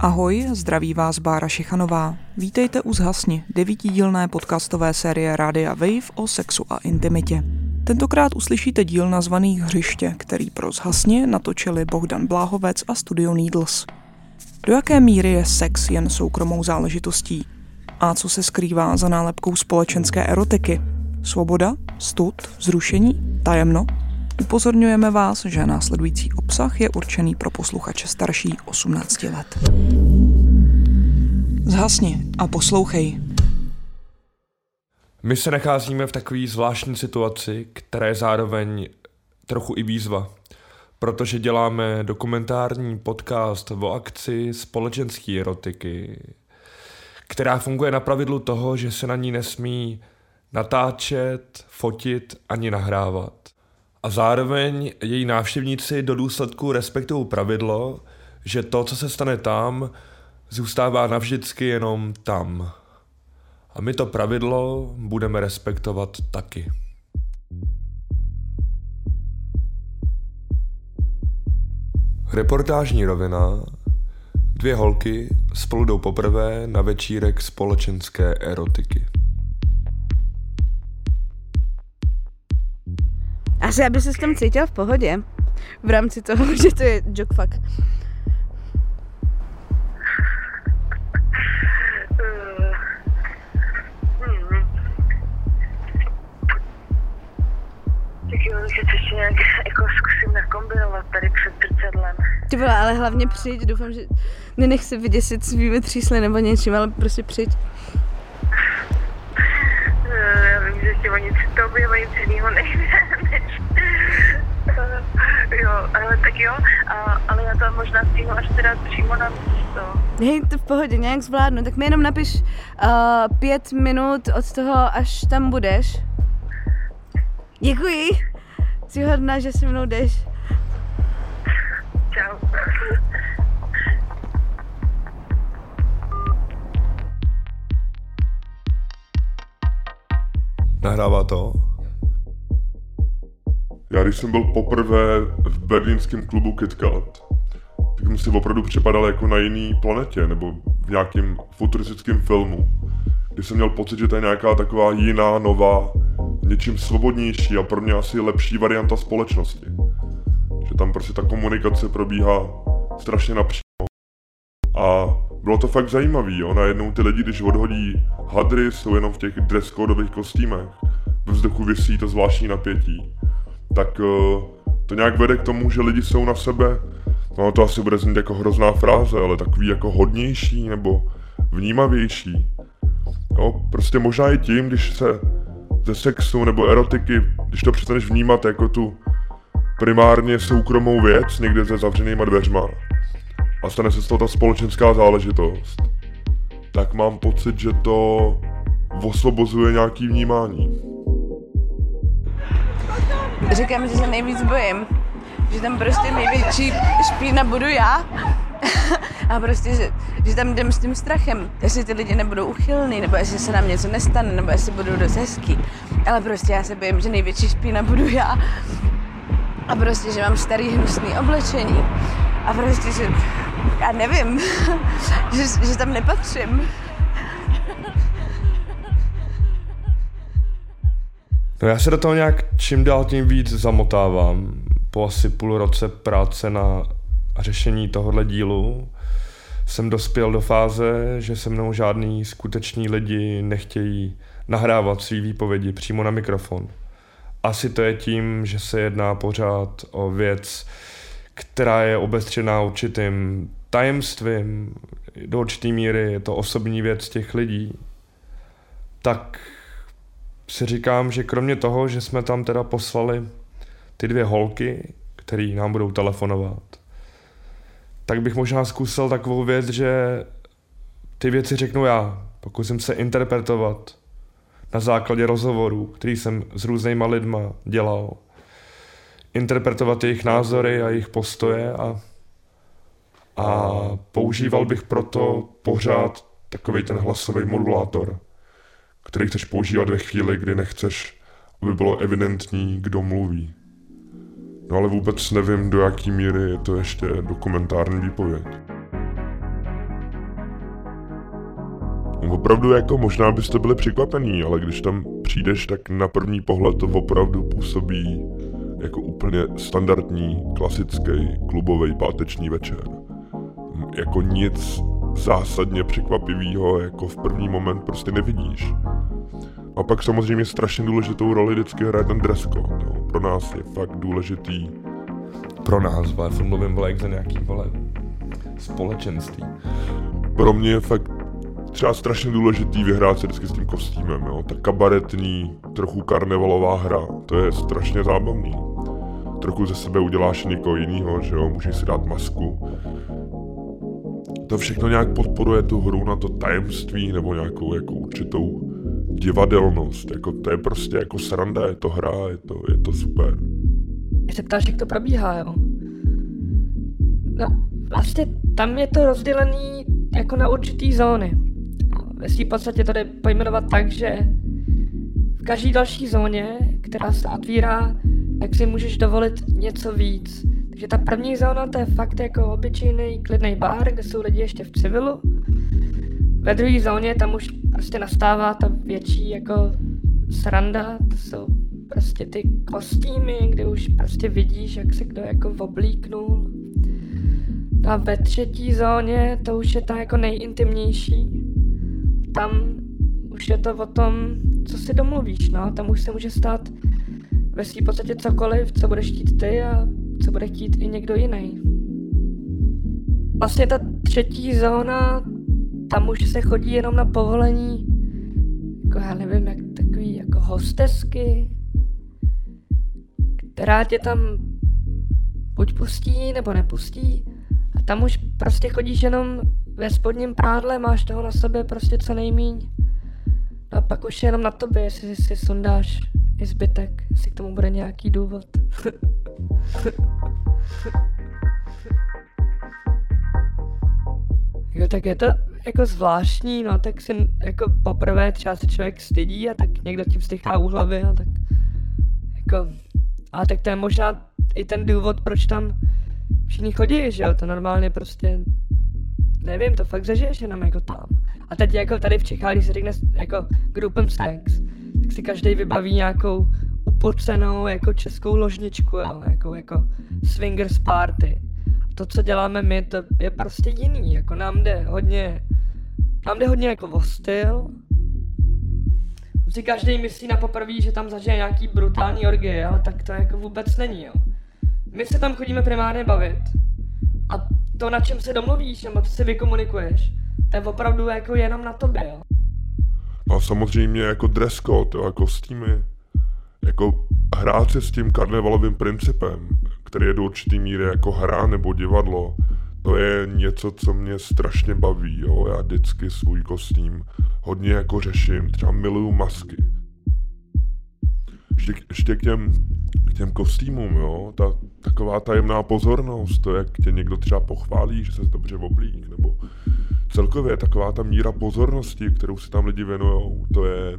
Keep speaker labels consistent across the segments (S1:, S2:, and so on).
S1: Ahoj, zdraví vás Bára Šichanová. Vítejte u Zhasni, devítidílné podcastové série Rádia Wave o sexu a intimitě. Tentokrát uslyšíte díl nazvaný Hřiště, který pro Zhasni natočili Bohdan Bláhovec a Studio Needles. Do jaké míry je sex jen soukromou záležitostí? A co se skrývá za nálepkou společenské erotiky? Svoboda? Stud? Zrušení? Tajemno? Upozorňujeme vás, že následující obsah je určený pro posluchače starší 18 let. Zhasni a poslouchej.
S2: My se nacházíme v takové zvláštní situaci, která je zároveň trochu i výzva, protože děláme dokumentární podcast o akci společenské erotiky, která funguje na pravidlu toho, že se na ní nesmí natáčet, fotit ani nahrávat. A zároveň její návštěvníci do důsledku respektují pravidlo, že to, co se stane tam, zůstává navždycky jenom tam. A my to pravidlo budeme respektovat taky. Reportážní rovina. Dvě holky spolu jdou poprvé na večírek společenské erotiky.
S3: Asi, aby se s tom cítil v pohodě. V rámci toho, že to je jokfuck.
S4: Tak jo, takže to ještě nějak jako zkusím nakombinovat tady před zrcadlem.
S3: Ty vole, ale hlavně přijď, doufám, že nenech se vyděsit svými třísly nebo něčím, ale prostě přijď.
S4: Eh, Já vím, že ještě o nic tobě, o nic jiného nejde, jo, a, ale já to možná stihnu až teda přímo na místo.
S3: Hej, to v pohodě, nějak zvládnu. Tak mi jenom napiš uh, pět minut od toho, až tam budeš. Děkuji. Jsi hodná, že se mnou jdeš.
S4: Čau.
S2: Nahrává to?
S5: Já když jsem byl poprvé v berlínském klubu KitKat, tak jsem si opravdu připadal jako na jiný planetě, nebo v nějakém futuristickém filmu, kdy jsem měl pocit, že to je nějaká taková jiná, nová, něčím svobodnější a pro mě asi lepší varianta společnosti. Že tam prostě ta komunikace probíhá strašně napřímo. A bylo to fakt zajímavý, jo. Najednou ty lidi, když odhodí hadry, jsou jenom v těch dresscodových kostýmech. Ve vzduchu visí to zvláštní napětí tak eh, to nějak vede k tomu, že lidi jsou na sebe, no to asi bude znít jako hrozná fráze, ale takový jako hodnější nebo vnímavější. Jo, prostě možná i tím, když se ze sexu nebo erotiky, když to přestaneš vnímat jako tu primárně soukromou věc někde ze zavřenýma dveřma a stane se z toho ta společenská záležitost, tak mám pocit, že to osvobozuje nějaký vnímání.
S3: Říkám, že se nejvíc bojím. Že tam prostě největší špína budu já. A prostě, že, že tam jdem s tím strachem, jestli ty lidi nebudou uchylný, nebo jestli se nám něco nestane, nebo jestli budou dost hezký. Ale prostě já se bojím, že největší špína budu já. A prostě, že mám starý hnusný oblečení. A prostě, že já nevím, že, že tam nepatřím.
S2: No já se do toho nějak čím dál tím víc zamotávám. Po asi půl roce práce na řešení tohohle dílu jsem dospěl do fáze, že se mnou žádný skuteční lidi nechtějí nahrávat svý výpovědi přímo na mikrofon. Asi to je tím, že se jedná pořád o věc, která je obestřená určitým tajemstvím, do určitý míry je to osobní věc těch lidí, tak si říkám, že kromě toho, že jsme tam teda poslali ty dvě holky, které nám budou telefonovat, tak bych možná zkusil takovou věc, že ty věci řeknu já. Pokusím se interpretovat na základě rozhovorů, který jsem s různýma lidma dělal. Interpretovat jejich názory a jejich postoje a, a používal bych proto pořád takový ten hlasový modulátor který chceš používat ve chvíli, kdy nechceš, aby bylo evidentní, kdo mluví. No ale vůbec nevím, do jaký míry je to ještě dokumentární výpověď.
S5: Opravdu jako možná byste byli překvapený, ale když tam přijdeš, tak na první pohled to opravdu působí jako úplně standardní, klasický klubový páteční večer. Jako nic zásadně překvapivého jako v první moment prostě nevidíš. A pak samozřejmě strašně důležitou roli vždycky hraje ten dress code. No. Pro nás je fakt důležitý.
S2: Pro nás, vole, furt mluvím, vole, jak za nějaký, vole, společenství.
S5: Pro mě je fakt třeba strašně důležitý vyhrát se vždycky s tím kostýmem, jo. Ta kabaretní, trochu karnevalová hra, to je strašně zábavný. Trochu ze sebe uděláš někoho jiného, že jo, můžeš si dát masku. To všechno nějak podporuje tu hru na to tajemství nebo nějakou jako určitou divadelnost. Jako to je prostě jako sranda, je to hra, je to, je to super.
S6: Se ptáš, jak to probíhá, jo? No, vlastně tam je to rozdělený jako na určitý zóny. Ve svým podstatě to jde pojmenovat tak, že v každé další zóně, která se otvírá, tak si můžeš dovolit něco víc. Takže ta první zóna to je fakt jako obyčejný klidný bar, kde jsou lidi ještě v civilu. Ve druhé zóně tam už prostě nastává ta větší jako sranda, to jsou prostě ty kostýmy, kde už prostě vidíš, jak se kdo jako oblíknul. A ve třetí zóně to už je ta jako nejintimnější. Tam už je to o tom, co si domluvíš, no. Tam už se může stát ve svým podstatě cokoliv, co budeš chtít ty a co bude chtít i někdo jiný. Vlastně ta třetí zóna, tam už se chodí jenom na povolení, jako já nevím, jak takový jako hostesky, která tě tam buď pustí, nebo nepustí. A tam už prostě chodíš jenom ve spodním prádle, máš toho na sobě prostě co nejmíň. No a pak už je jenom na tobě, jestli si sundáš i zbytek, jestli k tomu bude nějaký důvod. jo, tak je to jako zvláštní, no tak si jako poprvé třeba se člověk stydí a tak někdo tím stychá u hlavy a tak jako, a tak to je možná i ten důvod, proč tam všichni chodí, že jo, to normálně prostě, nevím, to fakt zažiješ jenom jako tam. A teď jako tady v Čechách, když se řekne jako Groupen Sex, tak si každý vybaví nějakou upocenou jako českou ložničku, jo, jako, jako swingers party. To, co děláme my, to je prostě jiný, jako nám jde hodně, nám jde hodně jako o styl. Každý myslí na poprvé, že tam zažije nějaký brutální orgie, ale tak to jako vůbec není, jo. My se tam chodíme primárně bavit. A to, na čem se domluvíš, nebo co si vykomunikuješ, to je opravdu jako jenom na tobě, jo.
S5: A samozřejmě jako dress code, jo, kostýmy, jako hrát se s tím karnevalovým principem, který je do určitý míry jako hra nebo divadlo, to je něco, co mě strašně baví, jo. Já vždycky svůj kostým hodně jako řeším, třeba miluju masky. Ještě, ještě k těm, k těm kostýmům, jo, ta taková tajemná pozornost, to jak tě někdo třeba pochválí, že se dobře oblík, nebo celkově taková ta míra pozornosti, kterou si tam lidi věnují, to je,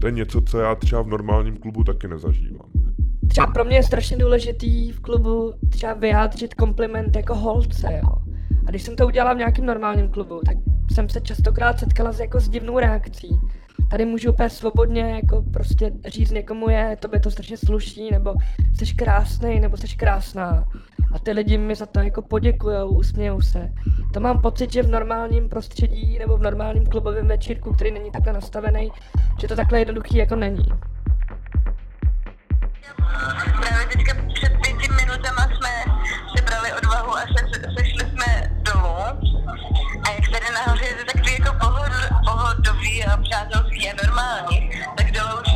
S5: to je něco, co já třeba v normálním klubu taky nezažívám.
S6: Třeba pro mě je strašně důležitý v klubu třeba vyjádřit kompliment jako holce, jo. A když jsem to udělala v nějakém normálním klubu, tak jsem se častokrát setkala s, jako s divnou reakcí. Tady můžu úplně svobodně jako prostě říct někomu je, tobě to strašně sluší, nebo jsi krásný, nebo jsi krásná. A ty lidi mi za to jako poděkujou, usmějou se. To mám pocit, že v normálním prostředí nebo v normálním klubovém večírku, který není takhle nastavený, že to takhle jednoduchý jako není.
S4: Právě teďka před pěti minutama jsme si brali odvahu a se, sešli jsme dolů. A jak tady nahoře je to takový jako pohod, pohodový a přátelský a normální, tak dole už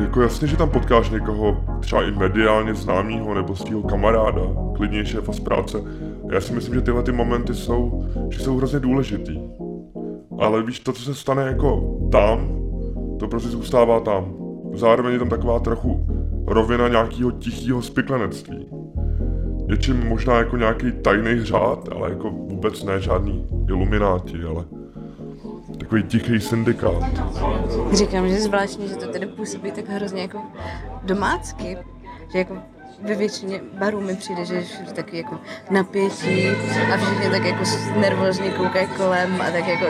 S5: jako jasně, že tam potkáš někoho třeba i mediálně známého nebo svého kamaráda, klidně šéfa z práce. Já si myslím, že tyhle ty momenty jsou, že jsou hrozně důležitý. Ale víš, to, co se stane jako tam, to prostě zůstává tam. Zároveň je tam taková trochu rovina nějakého tichého spiklenectví. Něčím možná jako nějaký tajný řád, ale jako vůbec ne žádný ilumináti, ale takový tichý syndikát.
S3: Říkám, že je zvláštní, že to tady působí tak hrozně jako domácky. Že jako ve většině barů mi přijde, že je taky jako napětí a všichni tak jako nervózně koukají kolem a tak jako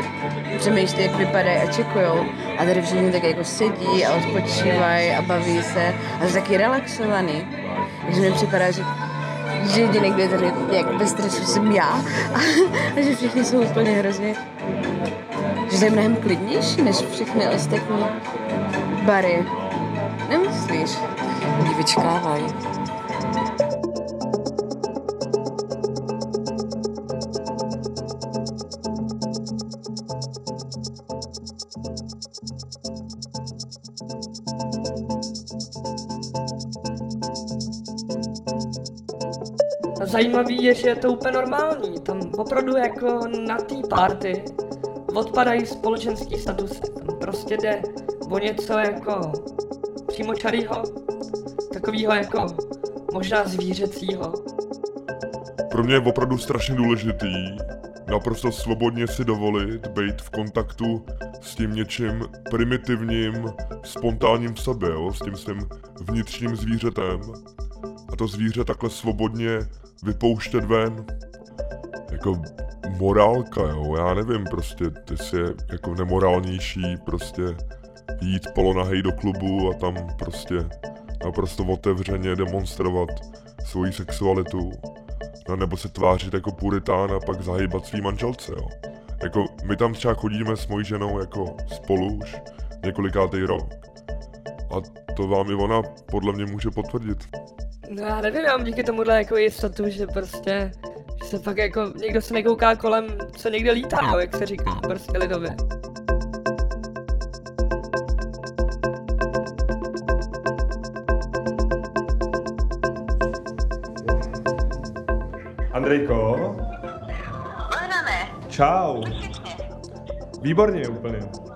S3: přemýšlí, jak vypadají a čekujou. A tady všichni tak jako sedí a odpočívají a baví se a jsou taky relaxovaný. Takže mi připadá, že že jediný, kdo je tady jak ve stresu jsem já a, a že všichni jsou úplně hrozně že je mnohem klidnější než všechny ostatní bary. Nemyslíš?
S7: Oni vyčkávají.
S6: Zajímavý je, že je to úplně normální. Tam opravdu jako na té party odpadají společenský statusy. Tam prostě jde o něco jako přímočarýho, takového jako možná zvířecího.
S5: Pro mě je opravdu strašně důležitý naprosto svobodně si dovolit být v kontaktu s tím něčím primitivním, spontánním v sobě, jo? s tím svým vnitřním zvířetem. A to zvíře takhle svobodně vypouštět ven. Jako morálka, jo, já nevím, prostě, si je jako nemorálnější prostě jít polonahej do klubu a tam prostě naprosto otevřeně demonstrovat svoji sexualitu. No, nebo se tvářit jako puritán a pak zahýbat svý manželce, jo. Jako, my tam třeba chodíme s mojí ženou jako spolu už několikátý rok. A to vám i ona podle mě může potvrdit.
S6: No já nevím, já mám díky tomuhle jako jistotu, že prostě, se fakt jako, někdo se nekouká kolem, co někde lítá, jak se říká, prostě lidově.
S2: Andrejko, čau. Výborně úplně.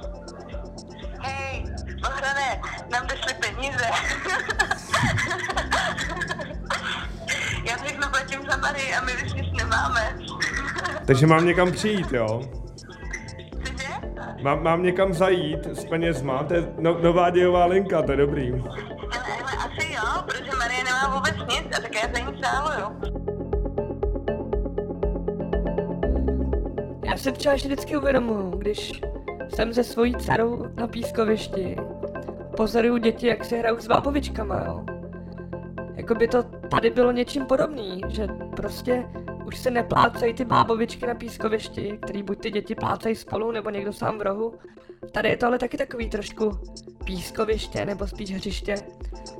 S2: Takže mám někam přijít, jo? Mám, mám někam zajít s penězma, to je no, nová dějová linka, to je dobrý.
S4: Ale, ale asi jo, protože Marie nemá vůbec nic a tak já za ní sáluju.
S6: Já se třeba vždycky uvědomuji, když jsem se svojí dcerou na pískovišti, pozoruju děti, jak si hrajou s vábovičkama, jo. Jako by to tady bylo něčím podobný, že prostě už se neplácají ty bábovičky na pískovišti, který buď ty děti plácají spolu, nebo někdo sám v rohu. Tady je to ale taky takový trošku pískoviště, nebo spíš hřiště.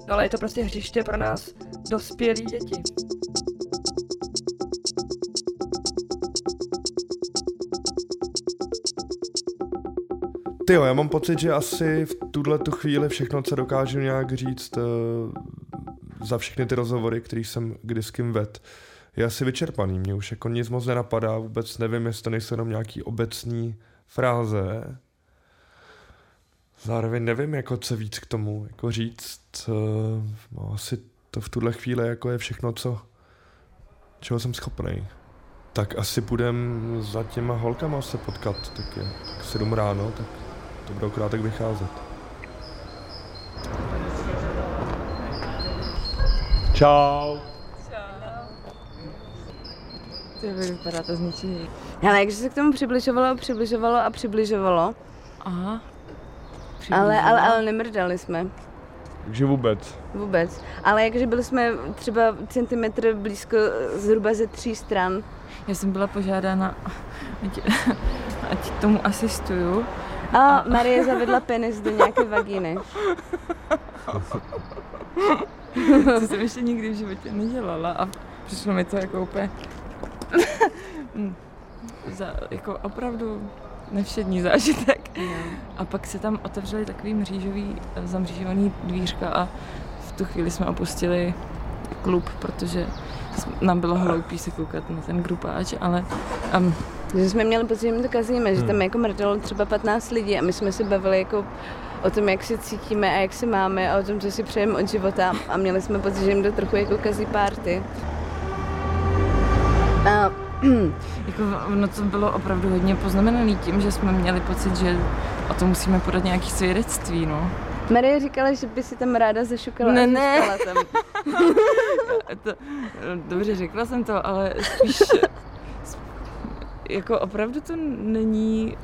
S6: No ale je to prostě hřiště pro nás dospělí děti.
S2: Ty jo, já mám pocit, že asi v tuhle tu chvíli všechno, co dokážu nějak říct uh, za všechny ty rozhovory, který jsem kdy s kým ved, je asi vyčerpaný. Mě už jako nic moc nenapadá, vůbec nevím, jestli to nejsou jenom nějaký obecný fráze. Zároveň nevím, jako co víc k tomu jako říct. No, asi to v tuhle chvíli jako je všechno, co, čeho jsem schopný. Tak asi budem za těma holkama se potkat, tak je tak 7 ráno, tak to bude akorát tak vycházet. Čau.
S3: To vypadá to zničení. Ale jakže se k tomu přibližovalo, přibližovalo a přibližovalo,
S7: Aha.
S3: ale, ale, ale nemrdali jsme.
S2: Takže vůbec.
S3: Vůbec. Ale jakže byli jsme třeba centimetr blízko zhruba ze tří stran.
S7: Já jsem byla požádána, ať, ať tomu asistuju.
S3: A Marie zavedla penis do nějaké vagíny.
S7: To jsem ještě nikdy v životě nedělala a přišlo mi to jako úplně... za, jako opravdu nevšední zážitek. A pak se tam otevřeli takový mřížový, zamřížovaný dvířka a v tu chvíli jsme opustili klub, protože nám bylo hloupý se koukat na ten grupáč, ale um,
S3: Že jsme měli pocit, že my to kazíme, že tam jako mrdalo třeba 15 lidí a my jsme se bavili jako o tom, jak se cítíme a jak se máme a o tom, co si přejeme od života a měli jsme pocit, že jim to trochu jako kazí párty. A
S7: jako ono to bylo opravdu hodně poznamenaný tím, že jsme měli pocit, že o tom musíme podat nějaký svědectví, no.
S3: Marie říkala, že by si tam ráda zašukala
S7: Ne, ne.
S3: tam.
S7: To, dobře, řekla jsem to, ale spíš jako opravdu to není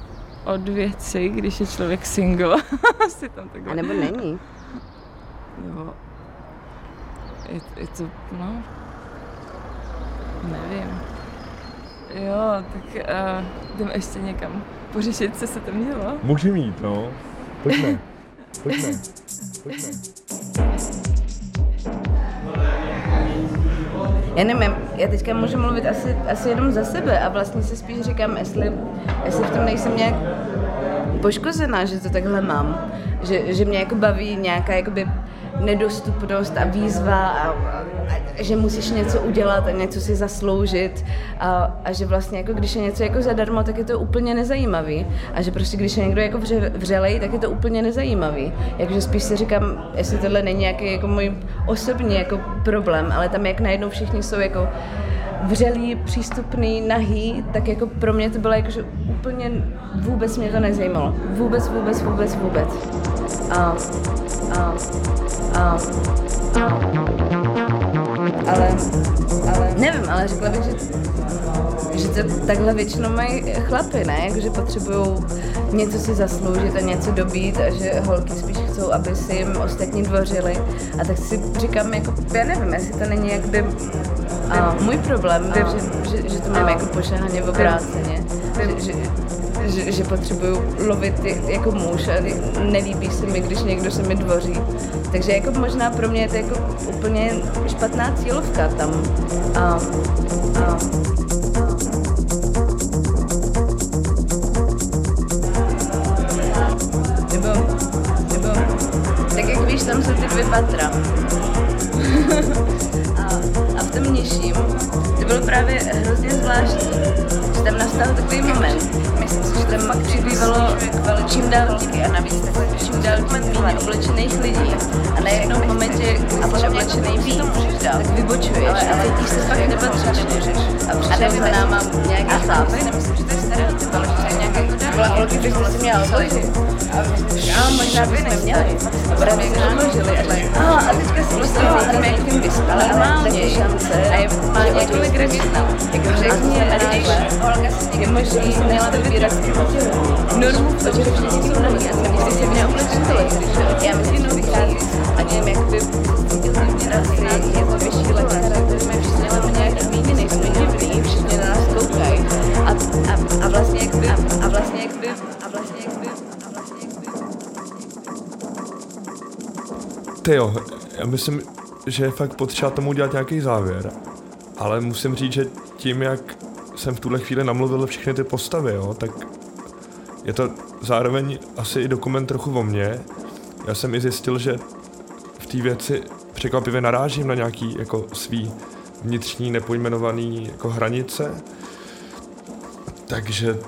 S7: od věci, když je člověk single. Asi tam takhle.
S3: A nebo není.
S7: Jo. Je, je to, no, nevím. Jo, tak uh, jdeme ještě někam pořešit, co se tam dělo.
S2: Můžeme jít, no. Pojďme. Pojďme. Pojďme.
S3: Já nevím, já teďka můžu mluvit asi, asi jenom za sebe a vlastně si spíš říkám, jestli, jestli v tom nejsem nějak poškozená, že to takhle mám. Že, že mě jako baví nějaká jakoby nedostupnost a výzva a, a, a že musíš něco udělat a něco si zasloužit a, a že vlastně jako když je něco jako zadarmo, tak je to úplně nezajímavý a že prostě když je někdo jako vře, vřelej, tak je to úplně nezajímavý. Jakže spíš si říkám, jestli tohle není nějaký jako můj osobní jako problém, ale tam jak najednou všichni jsou jako vřelý, přístupný, nahý, tak jako pro mě to bylo jako, že úplně vůbec mě to nezajímalo. Vůbec, vůbec, vůbec, vůbec. A, a, a, a, ale, ale, nevím, ale řekla bych, že, že to takhle většinou mají chlapy, ne? Jako, že potřebují něco si zasloužit a něco dobít a že holky spíš chcou, aby si jim ostatní dvořili. A tak si říkám, jako, já nevím, jestli to není jakby a můj problém, a, že, že, že to mám jako pošahaně v obráceně. Že, že, že, že potřebuju lovit jako muž a nelíbí se mi, když někdo se mi dvoří. Takže jako možná pro mě je to jako úplně špatná cílovka tam. A, a, nebo, nebo, tak jak víš, tam jsou ty dvě patra. Právě hrozně zvláštní, že tam nastal takový moment. Myslím si, že tam pak přibývalo čím dál díky a navíc takhle čím dál víc oblečených lidí. A najednou v momentě, a jsi oblečený víc, tak vybočuješ a cítíš se fakt nepatřičně. A přišel za náma nějaký chlap, nemyslím, že to je stereotyp, ale že to je nějaká jako Byla holky, bych si měla odložit. A možná by neměli. A právě odložili, a tak, a, teďka si prostě jakým vyspalé, ale taky šance. A je má nějaký Jako řekni, a když si možný, vybírat normu. Já jsem vždycky se měla oblečit Já myslím, že vychází ani nevím, jak by asi je to vyšší lekce, které jsme všichni máme nějaký míny, nejsme divný, všichni na nás koukají. A, a, a vlastně jak by, a vlastně jak by, a vlastně jak by, a vlastně jak by.
S2: Ty jo, já myslím, že je fakt potřeba tomu udělat nějaký závěr. Ale musím říct, že tím, jak jsem v tuhle chvíli namluvil všechny ty postavy, jo, tak je to zároveň asi i dokument trochu o mně. Já jsem i zjistil, že v té věci překvapivě narážím na nějaký jako svý vnitřní nepojmenovaný jako hranice. Takže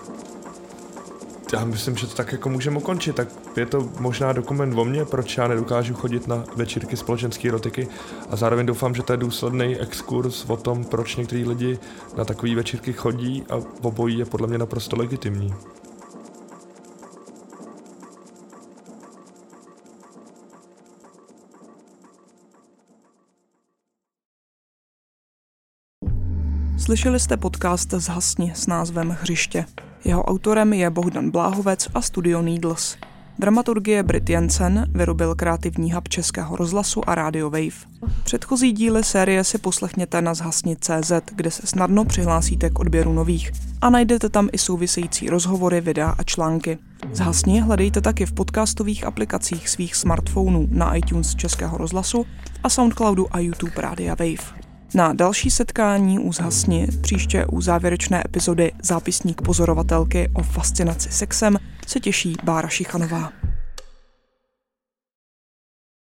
S2: já myslím, že to tak jako můžeme ukončit. Tak je to možná dokument o mně, proč já nedokážu chodit na večírky společenské erotiky a zároveň doufám, že to je důsledný exkurs o tom, proč některý lidi na takové večírky chodí a obojí je podle mě naprosto legitimní.
S1: Slyšeli jste podcast Zhasni s názvem Hřiště. Jeho autorem je Bohdan Bláhovec a Studio Needles. Dramaturgie Brit Jensen vyrobil kreativní hub Českého rozhlasu a Radio Wave. Předchozí díly série si poslechněte na zhasni.cz, kde se snadno přihlásíte k odběru nových a najdete tam i související rozhovory, videa a články. Zhasni hledejte taky v podcastových aplikacích svých smartphonů na iTunes Českého rozhlasu a Soundcloudu a YouTube Rádia Wave. Na další setkání u Zhasni, příště u závěrečné epizody Zápisník pozorovatelky o fascinaci sexem, se těší Bára Šichanová.